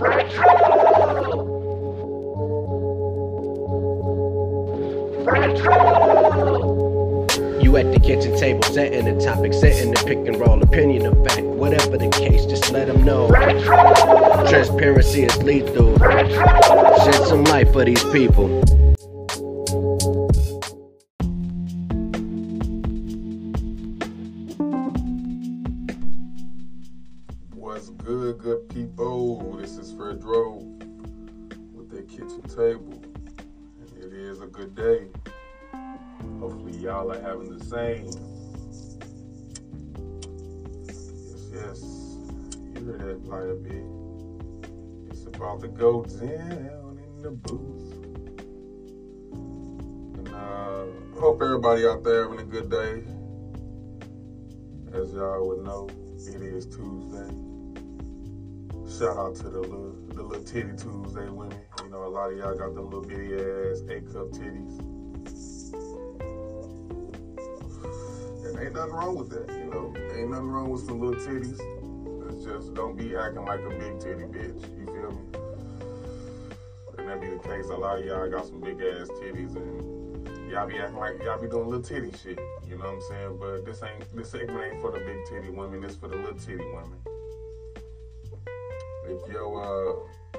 You at the kitchen table, setting the topic, setting the pick and roll, opinion of fact, whatever the case, just let them know. Transparency is lethal. Shed some light for these people. What's good, good people? Drove with their kitchen table. And it is a good day. Hopefully, y'all are having the same. Yes, yes. You heard that quite a bit. It's about to go down in the booth. And uh, hope everybody out there having a good day. As y'all would know, it is Tuesday. Shout out to the little, the little titty Tuesday women. You know, a lot of y'all got them little bitty ass A cup titties. And ain't nothing wrong with that, you know. Ain't nothing wrong with some little titties. It's just don't be acting like a big titty bitch. You feel me? And that be the case. A lot of y'all got some big ass titties and y'all be acting like y'all be doing little titty shit. You know what I'm saying? But this ain't this segment ain't for the big titty women. It's for the little titty women. If your uh,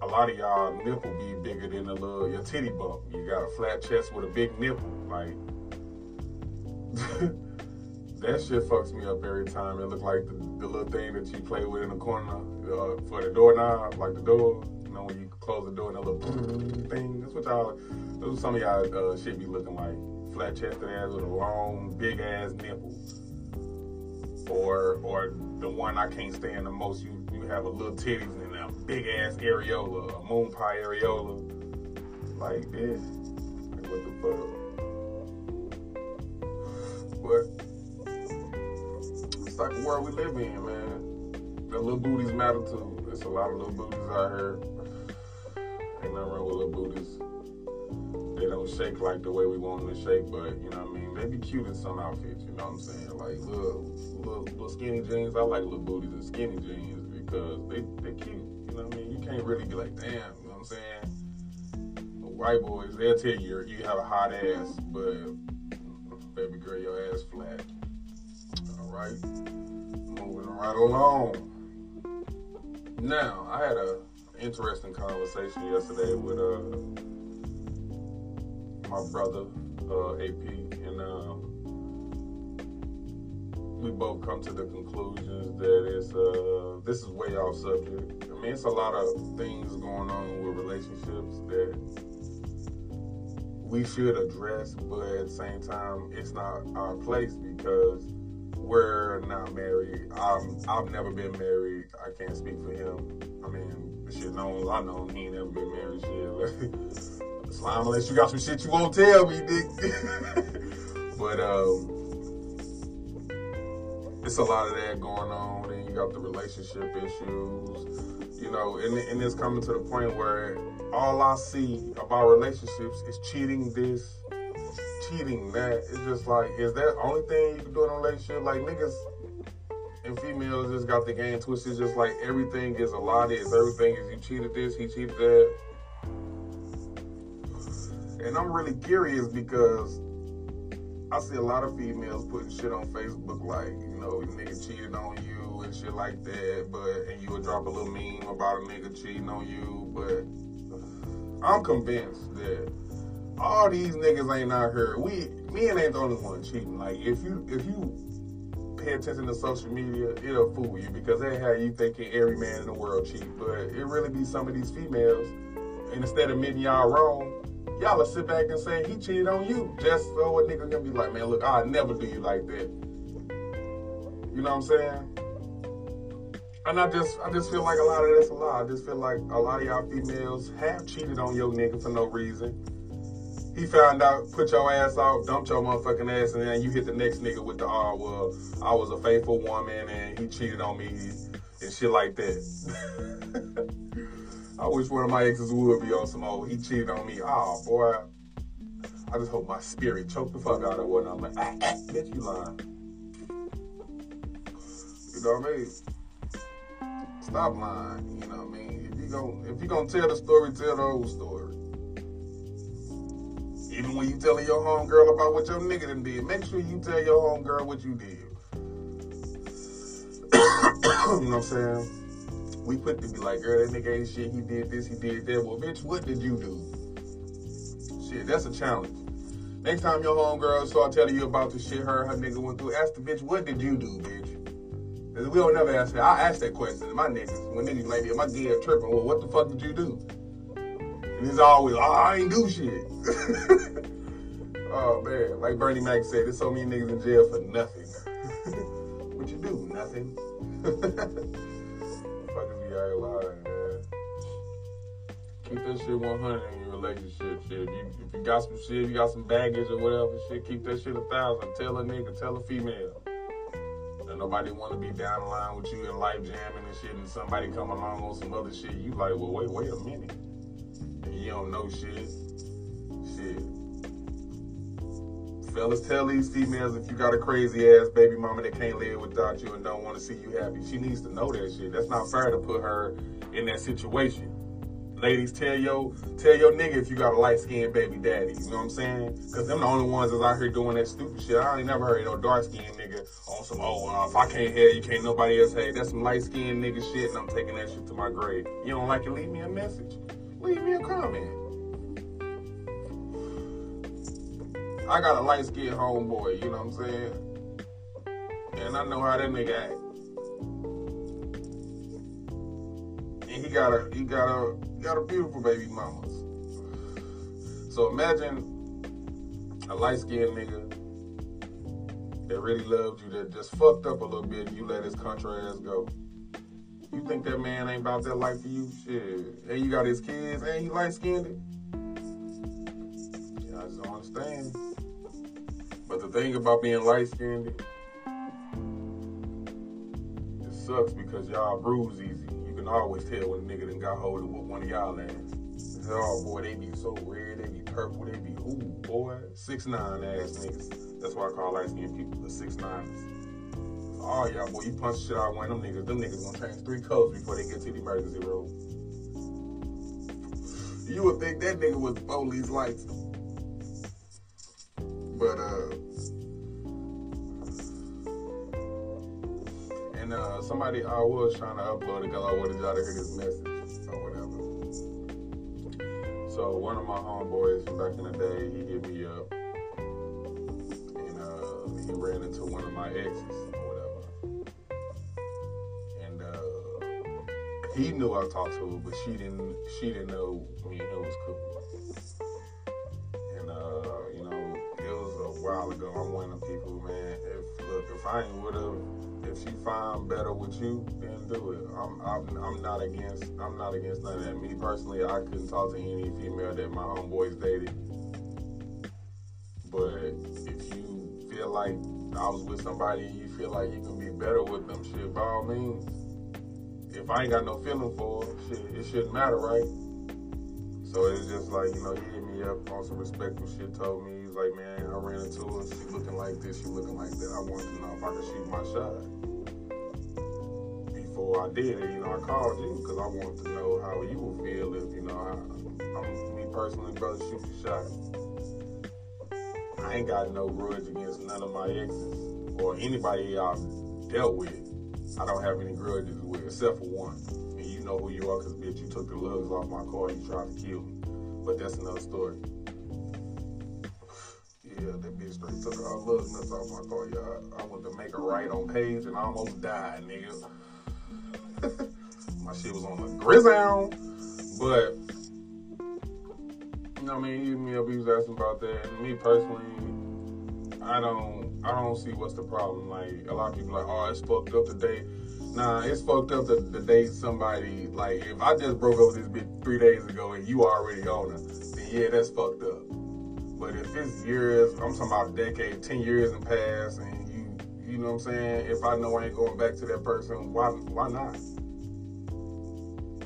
a lot of y'all nipple be bigger than a little your titty bump. You got a flat chest with a big nipple, like that shit fucks me up every time. It look like the, the little thing that you play with in the corner uh, for the doorknob, like the door. You know when you close the door and that little thing. That's what y'all. That's what some of y'all uh, shit be looking like. Flat chested ass with a long, big ass nipple. Or or the one I can't stand the most. You you have a little titties and a big ass areola, a moon pie areola. Like this. Like what the fuck? But it's like the world we live in, man. The little booties matter too. There's a lot of little booties out here. Ain't nothing wrong with little booties. Don't shake like the way we want them to shake, but you know what I mean? They be cute in some outfits, you know what I'm saying? Like little little, little skinny jeans. I like little booties and skinny jeans because they they're cute. You know what I mean? You can't really be like, damn, you know what I'm saying? The white boys, they'll tell you you have a hot ass, but baby girl, your ass flat. All right, moving right along. Now, I had a interesting conversation yesterday with uh my brother uh, AP, and um, we both come to the conclusions that it's uh this is way off subject. I mean, it's a lot of things going on with relationships that we should address, but at the same time, it's not our place because we're not married. I'm, I've never been married. I can't speak for him. I mean, shit, no, I know he ain't never been married. Shit, slime unless you got some shit you won't tell me, dick. but um, it's a lot of that going on. and you got the relationship issues. You know, and, and it's coming to the point where all I see about relationships is cheating this, cheating that. It's just like, is that the only thing you can do in a relationship? Like niggas and females just got the game twisted. Just like everything is allotted. If everything is you cheated this, he cheated that. And I'm really curious because I see a lot of females putting shit on Facebook like, you know, nigga cheated on you and shit like that, but and you would drop a little meme about a nigga cheating on you, but I'm convinced that all these niggas ain't out here. We men ain't the only one cheating. Like if you if you pay attention to social media, it'll fool you because they have you thinking every man in the world cheat, but it really be some of these females. And instead of admitting y'all wrong, y'all will sit back and say he cheated on you, just so a nigga can be like, man, look, I'll never do you like that. You know what I'm saying? And I just, I just feel like a lot of that's a lie. I just feel like a lot of y'all females have cheated on your nigga for no reason. He found out, put your ass out, dumped your motherfucking ass, and then you hit the next nigga with the, oh, well, I was a faithful woman and he cheated on me and shit like that. I wish one of my exes would be on some old, he cheated on me. Oh, boy. I just hope my spirit choked the fuck out of one. I'm like, ah, ah, bitch, you lying. You know what I mean? stop lying. You know what I mean? If you gon' if you gonna tell the story, tell the whole story. Even when you telling your homegirl about what your nigga done did, make sure you tell your homegirl what you did. you know what I'm saying? We put to be like, girl, that nigga ain't shit. He did this, he did that. Well, bitch, what did you do? Shit, that's a challenge. Next time your homegirl start telling you about the shit her her nigga went through, ask the bitch, what did you do, bitch? Cause we don't never ask that. I ask that question to my niggas. When niggas like, my gear tripping, well, what the fuck did you do? And always, oh, I ain't do shit. oh man, like Bernie Mac said, there's so many niggas in jail for nothing. what you do? Nothing. Be out lying, man. Keep that shit 100 in your relationship, shit. If you, if you got some shit, you got some baggage or whatever, shit, keep that shit a thousand. Tell a nigga, tell a female. And nobody want to be down the line with you in life jamming and shit, and somebody come along on some other shit. You like, well, wait, wait a minute. You don't know shit. Shit. Fellas, tell these females if you got a crazy ass baby mama that can't live without you and don't want to see you happy. She needs to know that shit. That's not fair to put her in that situation. Ladies, tell your tell your nigga if you got a light skinned baby daddy. You know what I'm saying? Cause them the only ones that's out here doing that stupid shit. I ain't never heard no dark skinned nigga on some oh uh, if I can't hear you, can't nobody else have. That's some light skinned nigga shit, and I'm taking that shit to my grave. You don't like it? Leave me a message. Leave me a comment. I got a light skinned homeboy. You know what I'm saying? And I know how that nigga act. And he got a he got a got a beautiful baby mama. So imagine a light skinned nigga that really loved you that just fucked up a little bit. And you let his country ass go. You think that man ain't about that life for you? Shit. And you got his kids and he light skinned. Yeah, I just don't understand. But the thing about being light skinned, it sucks because y'all bruise easy. You can always tell when a nigga done got hold of what one of y'all ass. Oh boy, they be so red, they be purple, they be ooh boy, six nine ass niggas. That's why I call light skinned people the six nines. Oh y'all boy, you punch shit out one of them niggas. Them niggas gonna change three colors before they get to the emergency room. You would think that nigga was police lights. But uh and uh somebody I was trying to upload it because I wanted y'all to hear this message or whatever. So one of my homeboys back in the day, he hit me up and uh he ran into one of my exes he knew I talked to her, but she didn't she didn't know me and him was cool. And uh, you know, it was a while ago. I'm one of the people, man. If look, if I ain't with her, if she find better with you, then do it. I'm, I'm, I'm not against, I'm not against none of that. Me personally, I couldn't talk to any female that my homeboys dated. But if you feel like I was with somebody you feel like you can be better with them, shit, by all means. If I ain't got no feeling for her, shit, it shouldn't matter, right? So it's just like, you know, he hit me up on some respectful shit, told me, he's like, man, I ran into her, she looking like this, she looking like that. I wanted to know if I could shoot my shot. Before I did it, you know, I called you because I wanted to know how you would feel if, you know, I, I'm, me personally, brother, shoot your shot. I ain't got no grudge against none of my exes or anybody I've dealt with. I don't have any grudges with, except for one. And you know who you are because, bitch, you took the lugs off my car and you tried to kill me. But that's another story. Yeah, that bitch straight took all lug nuts off my car, y'all. I went to make a right on page and I almost died, nigga. my shit was on the grizzle. But, you know what I mean? Hit me he was asking about that. And me personally, I don't I don't see what's the problem. Like a lot of people like, oh, it's fucked up today. Nah, it's fucked up the, to date somebody. Like if I just broke up with this bitch three days ago and you already on her, then yeah, that's fucked up. But if it's years, I'm talking about a decade, ten years and past, and you, you know what I'm saying? If I know I ain't going back to that person, why, why not?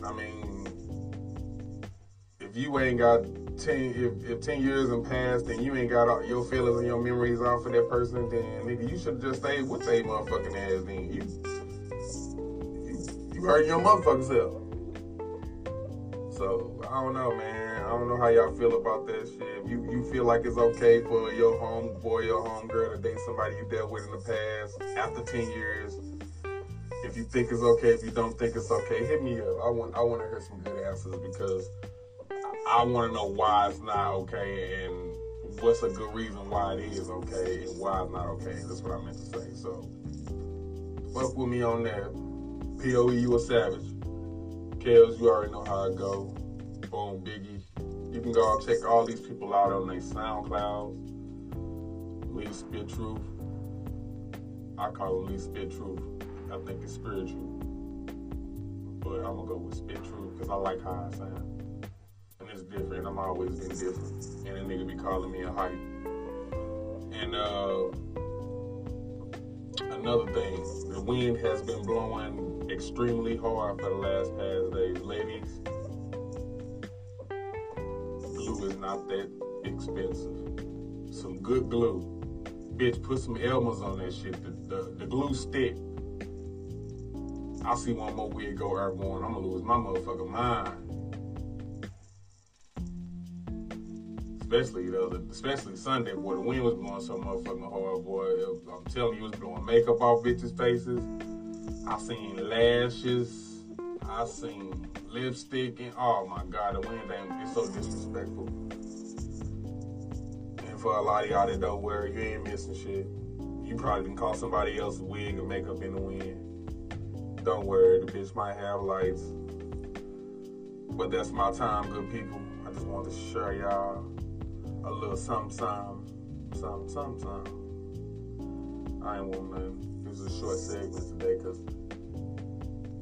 I mean, if you ain't got ten, if, if ten years and passed, and you ain't got all your feelings and your memories off of that person, then nigga, you should just stay with that motherfucking ass. Then you, you, you hurt your motherfucking self. So I don't know, man. I don't know how y'all feel about that shit. You you feel like it's okay for your homeboy or homegirl to date somebody you dealt with in the past after ten years. If you think it's okay, if you don't think it's okay, hit me up. I want I want to hear some good answers because I want to know why it's not okay and what's a good reason why it is okay and why it's not okay. That's what I meant to say. So fuck with me on that. POE, you a savage. Kels, you already know how it go. Boom, Biggie. You can go check all these people out on their SoundCloud. Lee Spit Truth. I call him Lee Spit Truth. I think it's spiritual. But I'm gonna go with Spit Truth because I like how I sound. Different. I'm always been different. And a nigga be calling me a hype. And uh another thing, the wind has been blowing extremely hard for the last past days. Ladies, glue is not that expensive. Some good glue. Bitch, put some Elmer's on that shit. The, the, the glue stick. I see one more wig go airborne. I'm gonna lose my motherfucking mind. Especially other, especially Sunday, boy. The wind was blowing so motherfucking hard, boy. I'm telling you, it was blowing makeup off bitches' faces. I seen lashes. I seen lipstick and oh my god, the wind ain't it's so disrespectful. And for a lot of y'all that don't wear you ain't missing shit. You probably can call somebody else's wig and makeup in the wind. Don't worry, the bitch might have lights. But that's my time, good people. I just want to share y'all a little something, something, something, something. I ain't want to. Is a short segment today because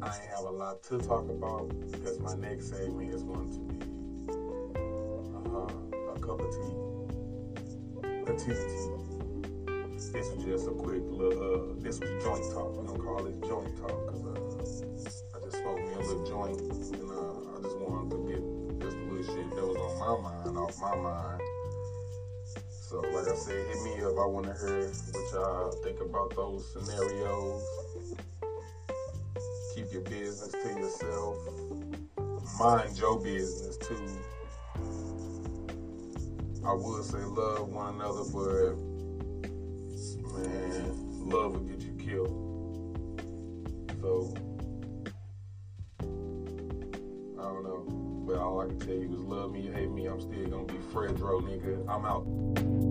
I ain't have a lot to talk about because my next segment is going to be uh, a cup of tea, a tea tea. This was just a quick little, uh, this was joint talk. I'm gonna call it joint talk because uh, I just smoked me a little joint and uh, I just wanted to get just a little shit that was on my mind, off my mind. So, like I said, hit me up. I want to hear what y'all think about those scenarios keep your business to yourself. Mind your business too. I would say love one another, but man, love will get you killed. So But all I can tell you is love me, hate me, I'm still gonna be Fredro nigga. I'm out.